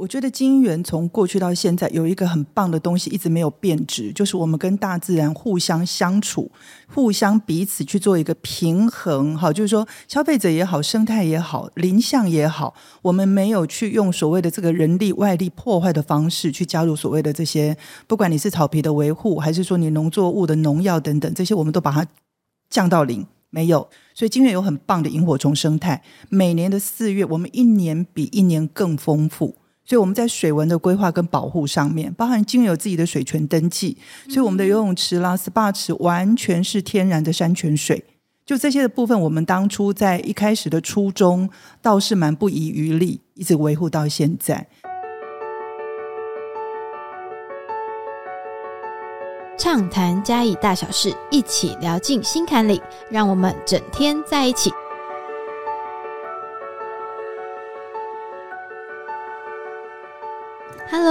我觉得金源从过去到现在有一个很棒的东西一直没有变质，就是我们跟大自然互相相处，互相彼此去做一个平衡。好，就是说消费者也好，生态也好，林相也好，我们没有去用所谓的这个人力外力破坏的方式去加入所谓的这些，不管你是草皮的维护，还是说你农作物的农药等等，这些我们都把它降到零。没有，所以金源有很棒的萤火虫生态。每年的四月，我们一年比一年更丰富。所以我们在水文的规划跟保护上面，包含金源有自己的水权登记，所以我们的游泳池啦、SPA 池完全是天然的山泉水。就这些的部分，我们当初在一开始的初衷倒是蛮不遗余力，一直维护到现在。畅谈嘉义大小事，一起聊进心坎里，让我们整天在一起。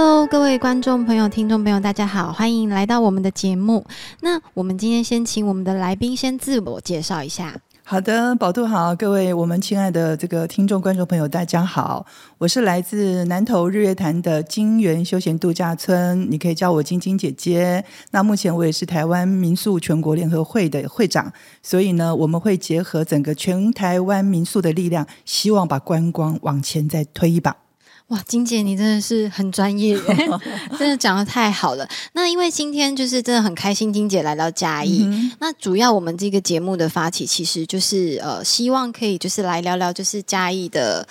Hello，各位观众朋友、听众朋友，大家好，欢迎来到我们的节目。那我们今天先请我们的来宾先自我介绍一下。好的，宝度好，各位我们亲爱的这个听众、观众朋友，大家好，我是来自南投日月潭的金源休闲度假村，你可以叫我晶晶姐姐。那目前我也是台湾民宿全国联合会的会长，所以呢，我们会结合整个全台湾民宿的力量，希望把观光往前再推一把。哇，金姐，你真的是很专业，真的讲的太好了。那因为今天就是真的很开心，金姐来到嘉义。那主要我们这个节目的发起，其实就是呃，希望可以就是来聊聊，就是嘉义的。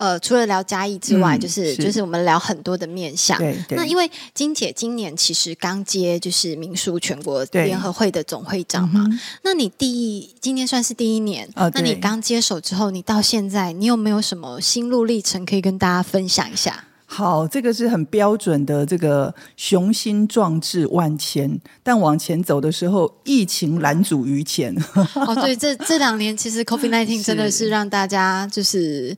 呃，除了聊嘉义之外，就是就是我们聊很多的面向。那因为金姐今年其实刚接就是民宿全国联合会的总会长嘛，那你第一今年算是第一年，那你刚接手之后，你到现在你有没有什么心路历程可以跟大家分享一下？好，这个是很标准的，这个雄心壮志万千，但往前走的时候，疫情拦阻于前。哦，对，这这两年其实 COVID nineteen 真的是让大家就是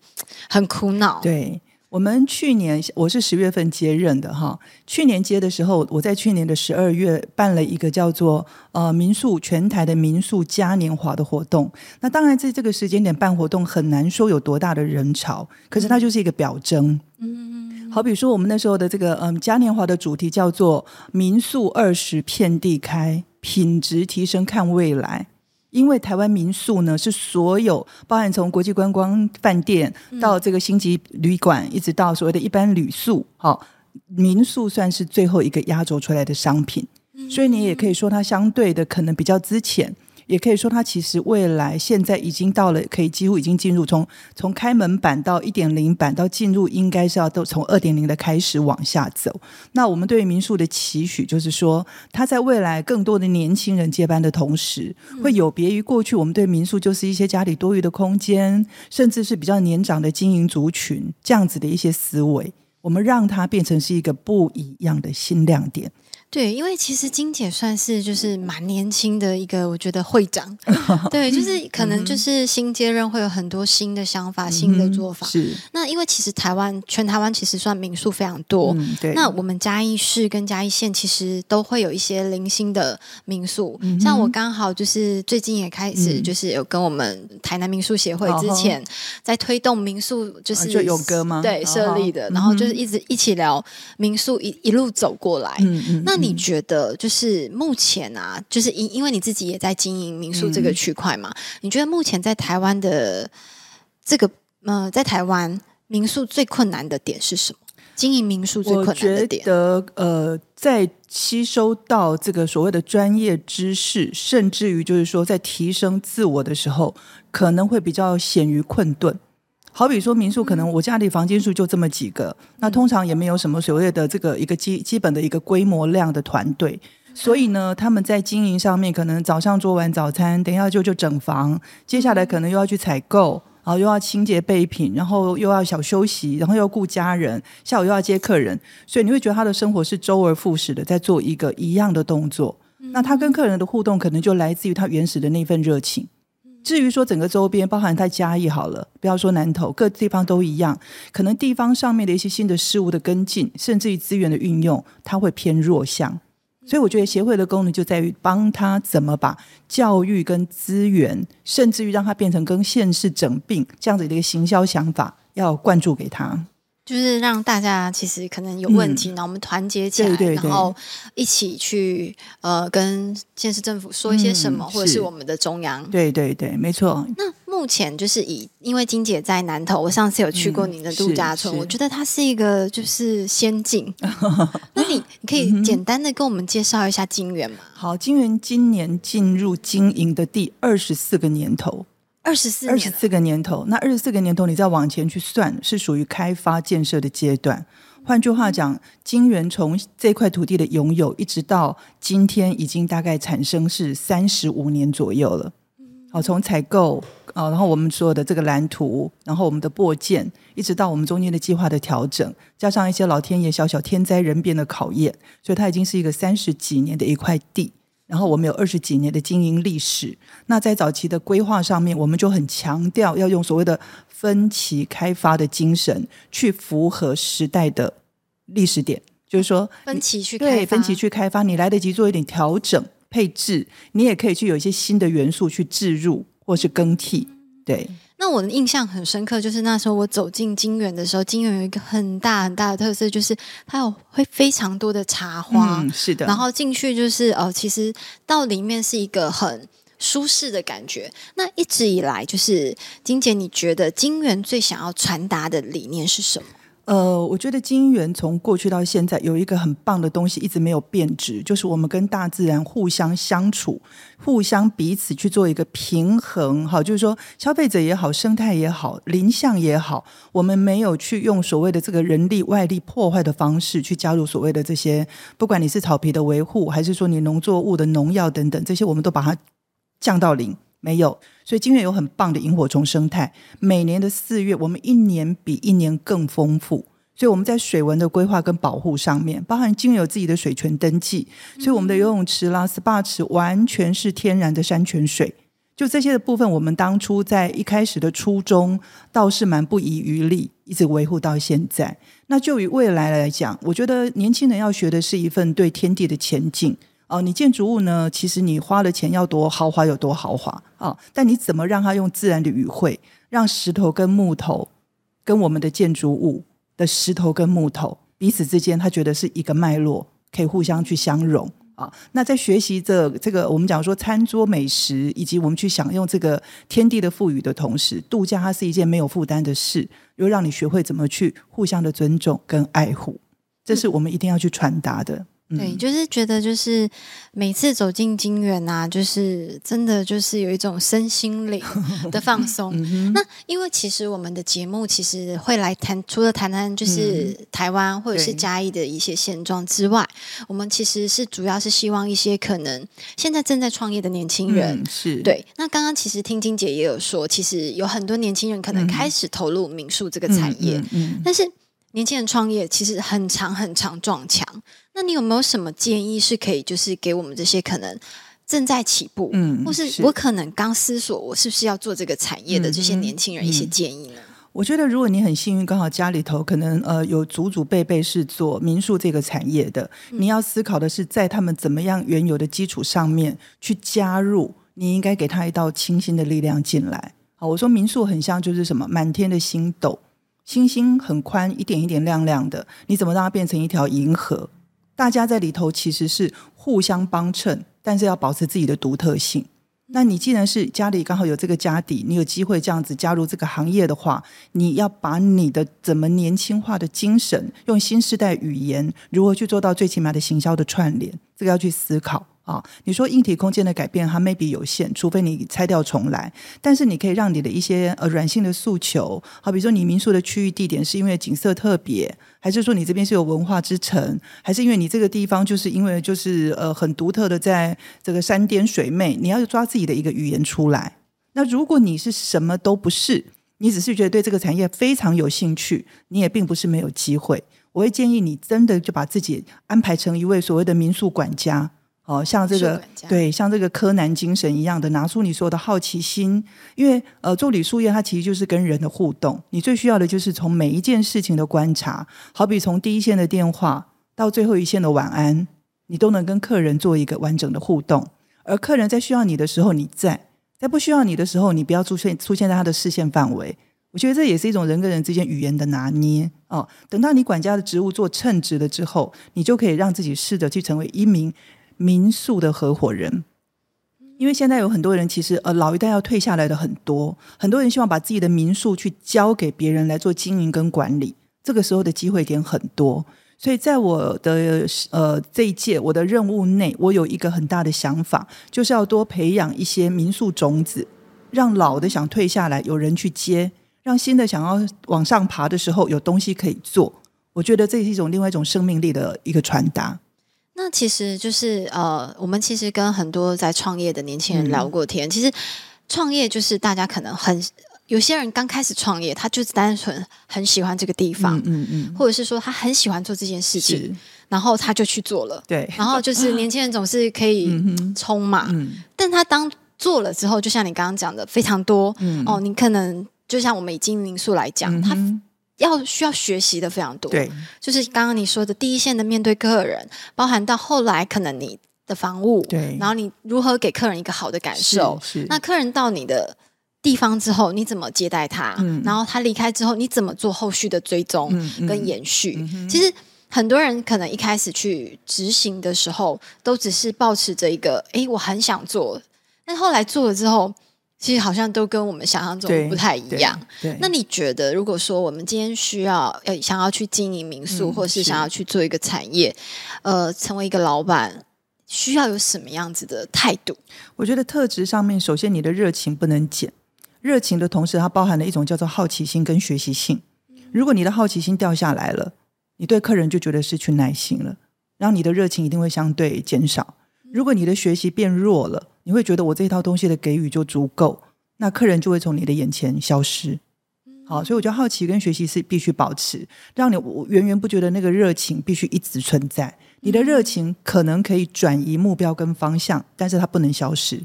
很苦恼。对我们去年我是十月份接任的哈，去年接的时候，我在去年的十二月办了一个叫做呃民宿全台的民宿嘉年华的活动。那当然在这个时间点办活动，很难说有多大的人潮，可是它就是一个表征。嗯。好比说，我们那时候的这个嗯嘉年华的主题叫做“民宿二十遍地开，品质提升看未来”。因为台湾民宿呢，是所有包含从国际观光饭店到这个星级旅馆，一直到所谓的一般旅宿，好，民宿算是最后一个压轴出来的商品，所以你也可以说它相对的可能比较资浅。也可以说，它其实未来现在已经到了，可以几乎已经进入从从开门版到一点零版到进入，应该是要都从二点零的开始往下走。那我们对于民宿的期许，就是说，它在未来更多的年轻人接班的同时，会有别于过去我们对民宿就是一些家里多余的空间，甚至是比较年长的经营族群这样子的一些思维，我们让它变成是一个不一样的新亮点。对，因为其实金姐算是就是蛮年轻的一个，我觉得会长，对，就是可能就是新接任会有很多新的想法、新的做法。是那因为其实台湾全台湾其实算民宿非常多，对。那我们嘉义市跟嘉义县其实都会有一些零星的民宿，像我刚好就是最近也开始就是有跟我们台南民宿协会之前在推动民宿，就是就有歌吗？对，设立的，然后就是一直一起聊民宿一一路走过来，嗯嗯，那。你觉得就是目前啊，就是因因为你自己也在经营民宿这个区块嘛？你觉得目前在台湾的这个呃，在台湾民宿最困难的点是什么？经营民宿最困难的点？得呃，在吸收到这个所谓的专业知识，甚至于就是说在提升自我的时候，可能会比较显于困顿。好比说民宿，可能我家里房间数就这么几个，那通常也没有什么所谓的这个一个基基本的一个规模量的团队，所以呢，他们在经营上面，可能早上做完早餐，等一下就就整房，接下来可能又要去采购，然后又要清洁备品，然后又要小休息，然后又顾家人，下午又要接客人，所以你会觉得他的生活是周而复始的在做一个一样的动作，那他跟客人的互动可能就来自于他原始的那份热情。至于说整个周边，包含在嘉义好了，不要说南投，各地方都一样。可能地方上面的一些新的事物的跟进，甚至于资源的运用，它会偏弱项。所以我觉得协会的功能就在于帮他怎么把教育跟资源，甚至于让他变成跟县市整并这样子的一个行销想法，要灌注给他。就是让大家其实可能有问题，然后我们团结起来，对对对然后一起去呃跟县市政府说一些什么，嗯或者是是我们的中央。对对对，没错。那目前就是以，因为金姐在南投，我上次有去过嗯你的度假村，我觉得它是一个就是仙境。那你你可嗯以简单的跟我们介绍一下金源吗？好，金源今年进入经营的第二十四个年头，二十四二十四个年头。那二十四个年头，你再往前去算，是属于开发建设的阶段。换句话讲，金源从这块土地的拥有，一直到今天，已经大概产生是三十五年左右了。好，从采购啊，然后我们所有的这个蓝图，然后我们的扩建，一直到我们中间的计划的调整，加上一些老天爷小小天灾人变的考验，所以它已经是一个三十几年的一块地。然后我们有二十几年的经营历史，那在早期的规划上面，我们就很强调要用所谓的分期开发的精神，去符合时代的历史点，就是说分期去开发，对分期去开发，你来得及做一点调整配置，你也可以去有一些新的元素去置入或是更替。对，那我的印象很深刻，就是那时候我走进金源的时候，金源有一个很大很大的特色，就是它有会非常多的茶花，嗯，是的。然后进去就是呃，其实到里面是一个很舒适的感觉。那一直以来，就是金姐，你觉得金源最想要传达的理念是什么？呃，我觉得金源从过去到现在有一个很棒的东西一直没有变质，就是我们跟大自然互相相处，互相彼此去做一个平衡。哈，就是说消费者也好，生态也好，林相也好，我们没有去用所谓的这个人力外力破坏的方式去加入所谓的这些，不管你是草皮的维护，还是说你农作物的农药等等，这些我们都把它降到零。没有，所以金源有很棒的萤火虫生态。每年的四月，我们一年比一年更丰富。所以我们在水文的规划跟保护上面，包含金源有自己的水权登记，所以我们的游泳池啦、SPA 池完全是天然的山泉水。就这些的部分，我们当初在一开始的初衷倒是蛮不遗余力，一直维护到现在。那就以未来来讲，我觉得年轻人要学的是一份对天地的前进。哦，你建筑物呢？其实你花的钱要多豪华有多豪华啊、但你怎么让它用自然的语汇，让石头跟木头跟我们的建筑物的石头跟木头彼此之间，他觉得是一个脉络，可以互相去相融啊。那在学习这这个我们讲说餐桌美食，以及我们去享用这个天地的赋予的同时，度假它是一件没有负担的事，又让你学会怎么去互相的尊重跟爱护，这是我们一定要去传达的。对，就是觉得就是每次走进金源啊，就是真的就是有一种身心灵的放松。嗯那因为其实我们的节目其实会来谈，除了谈谈就是台湾或者是对嘉义的一些现状之外，我们其实是主要是希望一些可能现在正在创业的年轻人。嗯、是。对，那刚刚其实听金姐也有说，其实有很多年轻人可能开始投入民宿这个产业，但是年轻人创业其实很长很长撞墙。那你有没有什么建议是可以，就是给我们这些可能正在起步，嗯或是是我可能刚思索我是不是要做这个产业的这些年轻人一些建议呢？我觉得，如果你很幸运，刚好家里头可能呃有祖祖辈辈是做民宿这个产业的，你要思考的是在他们怎么样原有的基础上面去加入，你应该给他一道清新的力量进来。好，我说民宿很像就是什么满天的星斗，星星很宽，一点一点亮亮的，你怎么让它变成一条银河？大家在里头其实是互相帮衬，但是要保持自己的独特性。那你既然是家里刚好有这个家底，你有机会这样子加入这个行业的话，你要把你的怎么年轻化的精神，用新时代语言，如何去做到最起码的行销的串联，这个要去思考啊。你说硬体空间的改变，它 maybe 有限，除非你拆掉重来。但是你可以让你的一些呃软性的诉求，好比说你民宿的区域地点是因为景色特别，还是说你这边是有文化之城，还是因为你这个地方就是因为就是呃很独特的在这个山巅水媚，你要抓自己的一个语言出来。那如果你是什么都不是，你只是觉得对这个产业非常有兴趣，你也并不是没有机会。我会建议你真的就把自己安排成一位所谓的民宿管家。哦，像这个对，像这个柯南精神一样的，拿出你所有的好奇心，因为呃，做旅宿业它其实就是跟人的互动，你最需要的就是从每一件事情的观察，好比从第一线的电话到最后一线的晚安，你都能跟客人做一个完整的互动，而客人在需要你的时候你在，在不需要你的时候，你不要出现出现在他的视线范围。我觉得这也是一种人跟人之间语言的拿捏哦。等到你管家的职务做称职了之后，你就可以让自己试着去成为一名民宿的合伙人。因为现在有很多人，其实呃，老一代要退下来的很多，很多人希望把自己的民宿去交给别人来做经营跟管理。这个时候的机会点很多，所以在我的呃这一届我的任务内，我有一个很大的想法，就是要多培养一些民宿种子，让老的想退下来有人去接，让新的想要往上爬的时候有东西可以做。我觉得这是一种另外一种生命力的一个传达。那其实就是呃，我们其实跟很多在创业的年轻人聊过天。其实创业就是大家可能很有些人刚开始创业，他就是单纯很喜欢这个地方，嗯嗯，或者是说他很喜欢做这件事情，然后他就去做了。对，然后就是 年轻人总是可以冲嘛，但他当做了之后，就像你刚刚讲的非常多哦，你可能就像我们以经营民宿来讲，他。要需要学习的非常多，对，就是刚刚你说的第一线的面对客人，包含到后来可能你的房屋，对，然后你如何给客人一个好的感受，是那客人到你的地方之后，你怎么接待他？嗯，然后他离开之后，你怎么做后续的追踪跟延续？其实很多人可能一开始去执行的时候，都只是保持着一个，哎，我很想做，但后来做了之后。其实好像都跟我们想象中不太一样。那你觉得，如果说我们今天需要呃想要去经营民宿，或是想要去做一个产业，呃，成为一个老板，需要有什么样子的态度？我觉得特质上面，首先你的热情不能减。热情的同时，它包含了一种叫做好奇心跟学习性。如果你的好奇心掉下来了，你对客人就觉得失去耐心了，然后你的热情一定会相对减少。如果你的学习变弱了，你会觉得我这一套东西的给予就足够，那客人就会从你的眼前消失。好，所以我觉得好奇跟学习是必须保持，让你我源源不绝的那个热情必须一直存在。你的热情可能可以转移目标跟方向，但是它不能消失。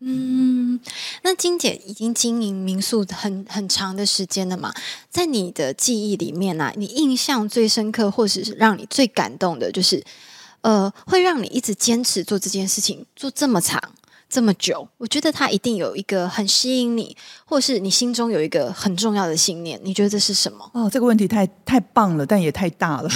嗯，那金姐已经经营民宿很很长的时间了嘛，在你的记忆里面呢，你印象最深刻，或者是让你最感动的，就是呃，会让你一直坚持做这件事情，做这么长。这么久，我觉得他一定有一个很吸引你，或是你心中有一个很重要的信念。你觉得这是什么？哦，这个问题太太棒了，但也太大了。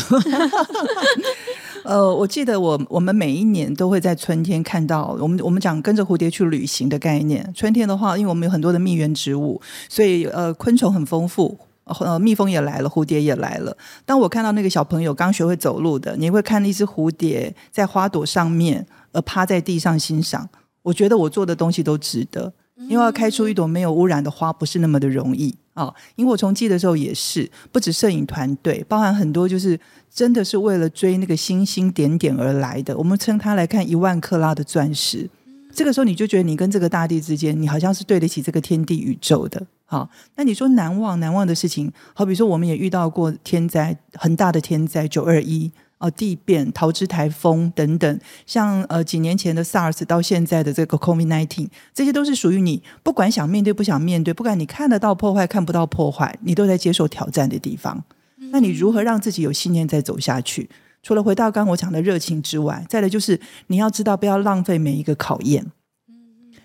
呃，我记得我我们每一年都会在春天看到我们我们讲跟着蝴蝶去旅行的概念。春天的话，因为我们有很多的蜜源植物，所以呃昆虫很丰富，呃蜜蜂也来了，蝴蝶也来了。当我看到那个小朋友刚学会走路的，你会看一只蝴蝶在花朵上面，而趴在地上欣赏。我觉得我做的东西都值得，因为要开出一朵没有污染的花不是那么的容易啊。因为我从记的时候也是，不止摄影团队，包含很多就是真的是为了追那个星星点点而来的。我们称它来看一万克拉的钻石，这个时候你就觉得你跟这个大地之间，你好像是对得起这个天地宇宙的。好，那你说难忘难忘的事情，好比说我们也遇到过天灾，很大的天灾九二一。哦，地变、桃之台风等等，像呃几年前的 SARS 到现在的这个 COVID-19，这些都是属于你不管想面对不想面对，不管你看得到破坏看不到破坏，你都在接受挑战的地方。那你如何让自己有信念再走下去？除了回到刚我讲的热情之外，再来就是你要知道不要浪费每一个考验。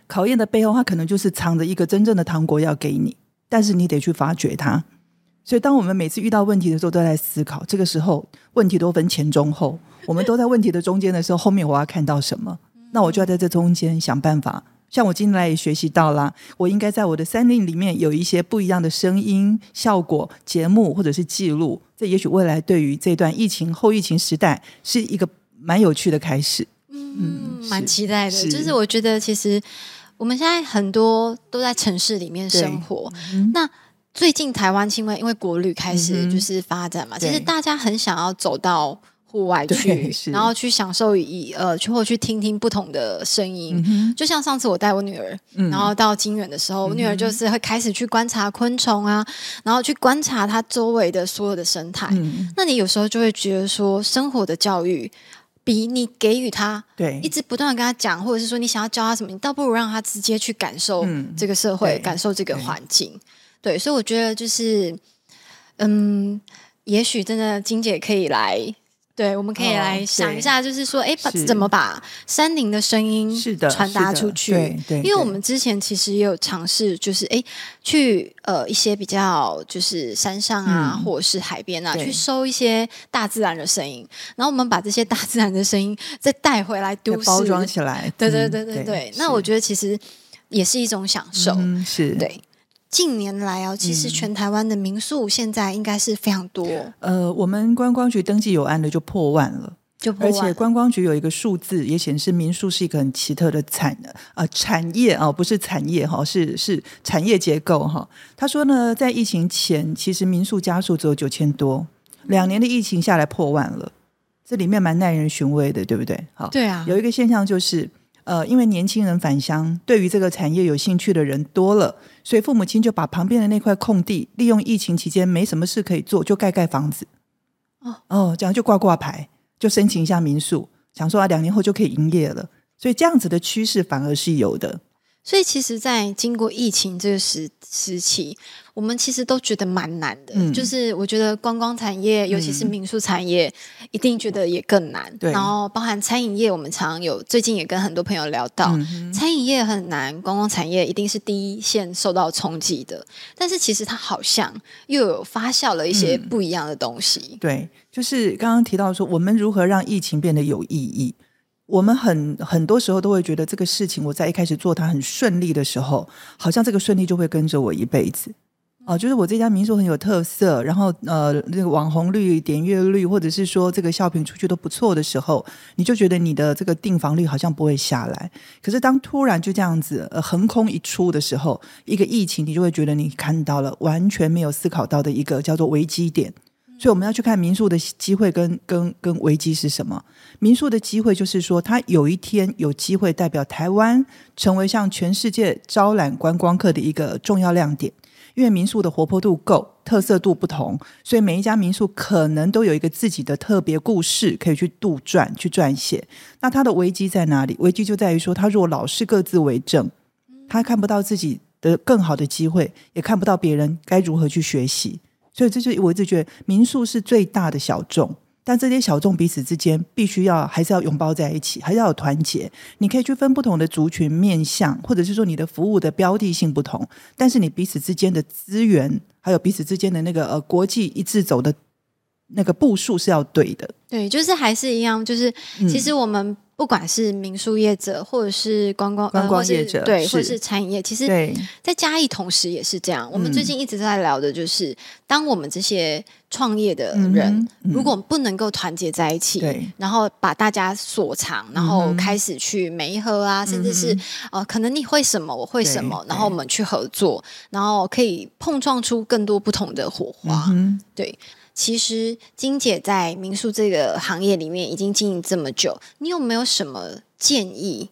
考验的背后，它可能就是藏着一个真正的糖果要给你，但是你得去发掘它。所以，当我们每次遇到问题的时候，都在思考。这个时候，问题都分前中后。我们都在问题的中间的时候，后面我要看到什么？那我就要在这中间想办法。像我今天来也学习到了，我应该在我的三令里面有一些不一样的声音、效果、节目或者是记录。这也许未来对于这段疫情后疫情时代是一个蛮有趣的开始。嗯，蛮期待的。就是我觉得，其实我们现在很多都在城市里面生活。那最近台湾因为因为国旅开始就是发展嘛，其实大家很想要走到户外去，然后去享受以呃去或去听听不同的声音。就像上次我带我女儿，然后到金源的时候，我女儿就是会开始去观察昆虫啊，然后去观察她周围的所有的生态。那你有时候就会觉得说，生活的教育比你给予他对。一直不断的跟他讲，或者是说你想要教他什么，你倒不如让他直接去感受这个社会，感受这个环境。对，所以我觉得就是，嗯，也许真的金姐可以来对，我们可以来想一下，就是说，哎，把怎么把山林的声音是的传达出去？对因为我们之前其实也有尝试，就是哎，去呃一些比较就是山上啊，嗯。或者是海边啊，去收一些大自然的声音，然后我们把这些大自然的声音再带回来都市包装起来。对对嗯对对对，那我觉得其实也是一种享受。嗯是。对，近年来哦，其实全台湾的民宿现在应该是非常多，呃，我们观光局登记有案的就破万了。而且观光局有一个数字，也显示民宿是一个很奇特的产呃产业啊、不是产业哈，是是产业结构哈。他说呢，在疫情前，其实民宿家数只有九千多，两年的疫情下来破万了，这里面蛮耐人寻味的，对不对？好，对啊，有一个现象就是，呃，因为年轻人返乡，对于这个产业有兴趣的人多了，所以父母亲就把旁边的那块空地，利用疫情期间没什么事可以做，就盖盖房子。哦哦，这样就挂挂牌，就申请一下民宿，想说啊，两年后就可以营业了。所以这样子的趋势反而是有的。所以其实，在经过疫情这个时时期，我们其实都觉得蛮难的。嗯就是我觉得观光产业，尤其是民宿产业，一定觉得也更难。然后包含餐饮业，我们常有最近也跟很多朋友聊到，嗯餐饮业很难，观光产业一定是第一线受到冲击的。但是其实它好像又有发酵了一些嗯不一样的东西。对，就是刚刚提到说，我们如何让疫情变得有意义。我们很很多时候都会觉得这个事情，我在一开始做它很顺利的时候，好像这个顺利就会跟着我一辈子。哦，就是我这家民宿很有特色，然后呃，那个网红率、点阅率，或者是说这个笑品出去都不错的时候，你就觉得你的这个订房率好像不会下来。可是当突然就这样子呃横空一出的时候，一个疫情，你就会觉得你看到了完全没有思考到的一个叫做危机点。所以我们要去看民宿的机会跟跟跟危机是什么？民宿的机会就是说，它有一天有机会代表台湾成为向全世界招揽观光客的一个重要亮点。因为民宿的活泼度够，特色度不同，所以每一家民宿可能都有一个自己的特别故事可以去杜撰、去撰写。那它的危机在哪里？危机就在于说，他如果老是各自为政，他看不到自己的更好的机会，也看不到别人该如何去学习。所以这就是我一直觉得民宿是最大的小众，但这些小众彼此之间必须要还是要拥抱在一起，还是要有团结。你可以去分不同的族群面向，或者是说你的服务的标的性不同，但是你彼此之间的资源，还有彼此之间的那个呃国际一致走的那个步数是要对的。对，就是还是一样，就是嗯其实我们不管是民宿业者，或者是观光观光业者对，或者是餐饮业，其实，在嘉义同时也是这样。我们嗯。最近一直在聊的就是，当我们这些创业的人，嗯如果不能够团结在一起，然后把大家所长，然后开始去媒合啊，甚至是嗯呃，可能你会什么，我会什么，然后我们去合作，然后可以碰撞出更多不同的火花。嗯对，其实金姐在民宿这个行业里面已经经营这么久，你有没有什么建议，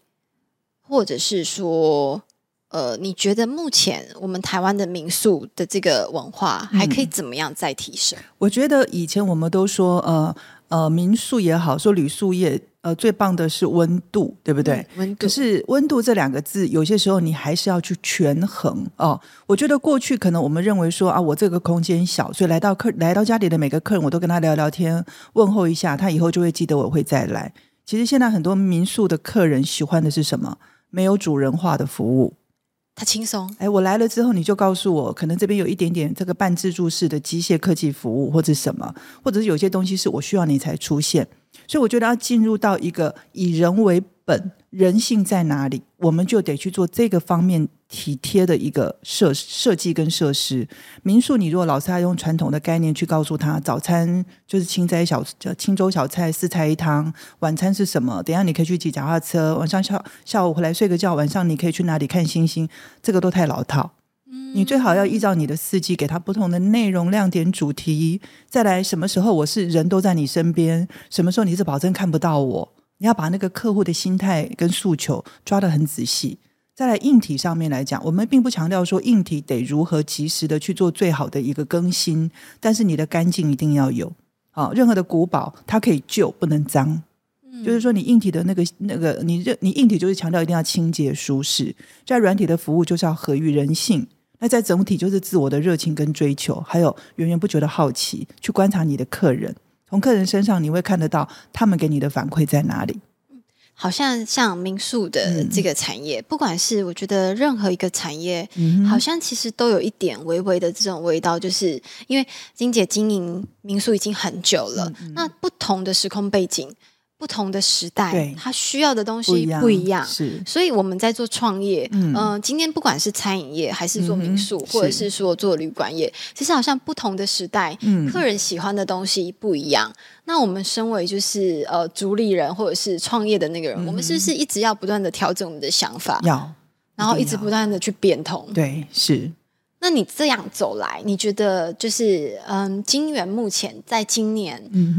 或者是说，呃，你觉得目前我们台湾的民宿的这个文化还可以怎么样再提升？我觉得以前我们都说，呃呃，民宿也好，说旅宿业，呃，最棒的是温度，对不对？嗯温度可是温度这两个字，有些时候你还是要去权衡哦。我觉得过去可能我们认为说啊，我这个空间小，所以来到客来到家里的每个客人，我都跟他聊聊天，问候一下，他以后就会记得我会再来。其实现在很多民宿的客人喜欢的是什么？没有主人化的服务。他轻松，哎，我来了之后，你就告诉我，可能这边有一点点这个半自助式的机械科技服务，或者什么，或者是有些东西是我需要你才出现。所以我觉得要进入到一个以人为本，人性在哪里，我们就得去做这个方面体贴的一个设设计跟设施。民宿，你如果老是要用传统的概念去告诉他，早餐就是清斋小清粥小菜四菜一汤，晚餐是什么？等下你可以去骑脚踏车，晚上下下午回来睡个觉，晚上你可以去哪里看星星？这个都太老套。你最好要依照你的四季，给它不同的内容、亮点、主题。再来，什么时候我是人都在你身边？什么时候你是保证看不到我？你要把那个客户的心态跟诉求抓得很仔细。再来，硬体上面来讲，我们并不强调说硬体得如何及时的去做最好的一个更新，但是你的干净一定要有。好、任何的古堡它可以旧，不能脏。就是说，你硬体的那个那个，你你硬体就是强调一定要清洁舒适，在软体的服务就是要合于人性。那在整体就是自我的热情跟追求，还有源源不绝的好奇，去观察你的客人。从客人身上你会看得到他们给你的反馈在哪里。好像像民宿的这个产业，不管是我觉得任何一个产业，好像其实都有一点微微的这种味道，就是因为金姐经营民宿已经很久了，那不同的时空背景。不同的时代，他需要的东西不一样，是，所以我们在做创业，嗯，今天不管是餐饮业，还是做民宿，或者是说做旅馆业，其实好像不同的时代，嗯，客人喜欢的东西不一样。那我们身为就是呃主理人或者是创业的那个人，我们是不是一直要不断的调整我们的想法？要，然后一直不断的去变通？对，是。那你这样走来，你觉得就是嗯，金元目前在今年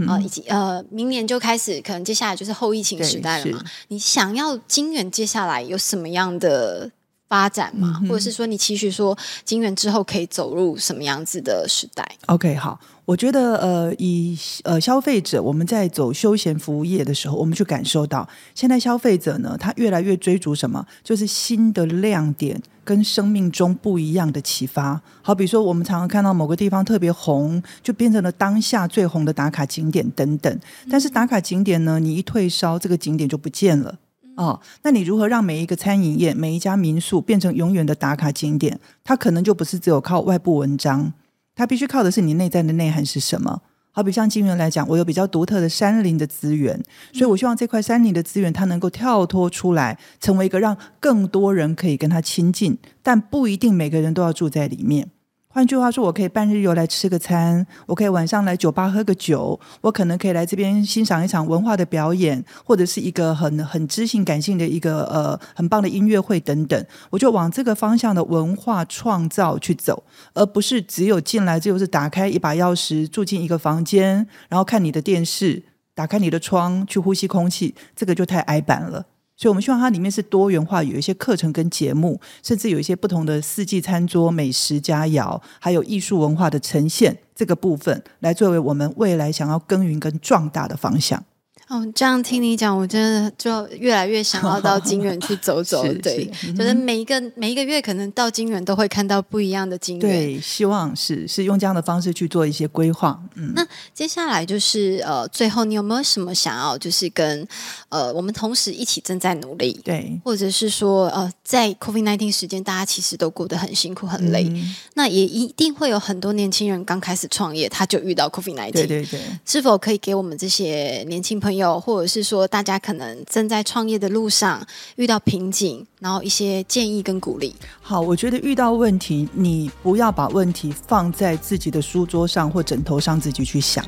啊，以及呃，明年就开始，可能接下来就是后疫情时代了嘛？你想要金元接下来有什么样的发展嘛？或者是说，你期许说金元之后可以走入什么样子的时代？OK，好。我觉得，呃，以呃消费者我们在走休闲服务业的时候，我们去感受到，现在消费者呢，他越来越追逐什么？就是新的亮点跟生命中不一样的启发。好比说，我们常常看到某个地方特别红，就变成了当下最红的打卡景点等等。但是打卡景点呢，你一退烧，这个景点就不见了哦。那你如何让每一个餐饮业、每一家民宿变成永远的打卡景点？它可能就不是只有靠外部文章。它必须靠的是你内在的内涵是什么？好比像金源来讲，我有比较独特的山林的资源，所以我希望这块山林的资源它能够跳脱出来，成为一个让更多人可以跟它亲近，但不一定每个人都要住在里面。换句话说，我可以半日游来吃个餐，我可以晚上来酒吧喝个酒，我可能可以来这边欣赏一场文化的表演，或者是一个很很知性感性的一个呃很棒的音乐会等等，我就往这个方向的文化创造去走，而不是只有进来就是打开一把钥匙住进一个房间，然后看你的电视，打开你的窗去呼吸空气，这个就太矮板了。所以，我们希望它里面是多元化，有一些课程跟节目，甚至有一些不同的四季餐桌、美食佳肴，还有艺术文化的呈现这个部分，来作为我们未来想要耕耘跟壮大的方向。哦，这样听你讲，我真的就越来越想要到金源去走走。对，就是每一个每一个月，可能到金源都会看到不一样的金源。对，希望是是用这样的方式去做一些规划。嗯，那接下来就是呃，最后你有没有什么想要，就是跟呃我们同时一起正在努力，对，或者是说呃，在 COVID nineteen 时间，大家其实都过得很辛苦很累。那也一定会有很多年轻人刚开始创业，他就遇到 COVID nineteen。对对对，是否可以给我们这些年轻朋友？或者是说，大家可能正在创业的路上遇到瓶颈，然后一些建议跟鼓励。好，我觉得遇到问题，你不要把问题放在自己的书桌上或枕头上自己去想，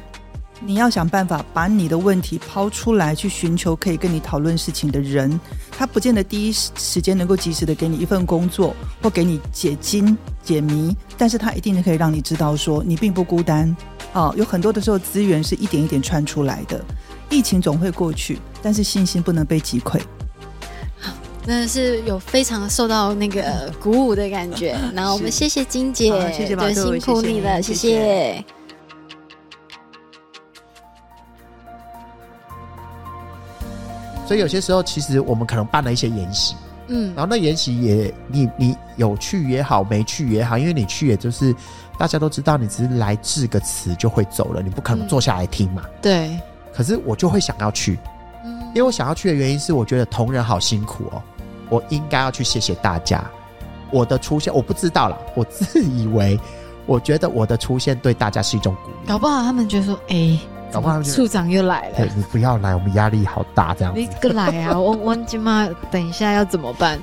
你要想办法把你的问题抛出来，去寻求可以跟你讨论事情的人。他不见得第一时间能够及时的给你一份工作或给你解经解谜，但是他一定可以让你知道说你并不孤单。哦，有很多的时候资源是一点一点串出来的。疫情总会过去，但是信心不能被击溃。好，真的是有非常受到那个鼓舞的感觉。然后我们谢谢金姐，谢谢辛苦你了，谢谢。所以有些时候，其实我们可能办了一些研习，嗯，然后那研习也，你你有去也好，没去也好，因为你去也就是大家都知道，你只是来致个词就会走了，你不可能坐下来听嘛，对。可是我就会想要去，嗯因为我想要去的原因是，我觉得同仁好辛苦哦，我应该要去谢谢大家。我的出现我不知道啦，我自以为，我觉得我的出现对大家是一种鼓励。搞不好他们觉得说，哎，搞不好处长又来了，你不要来，我们压力好大，这样。你个来啊，我我今妈等一下要怎么办？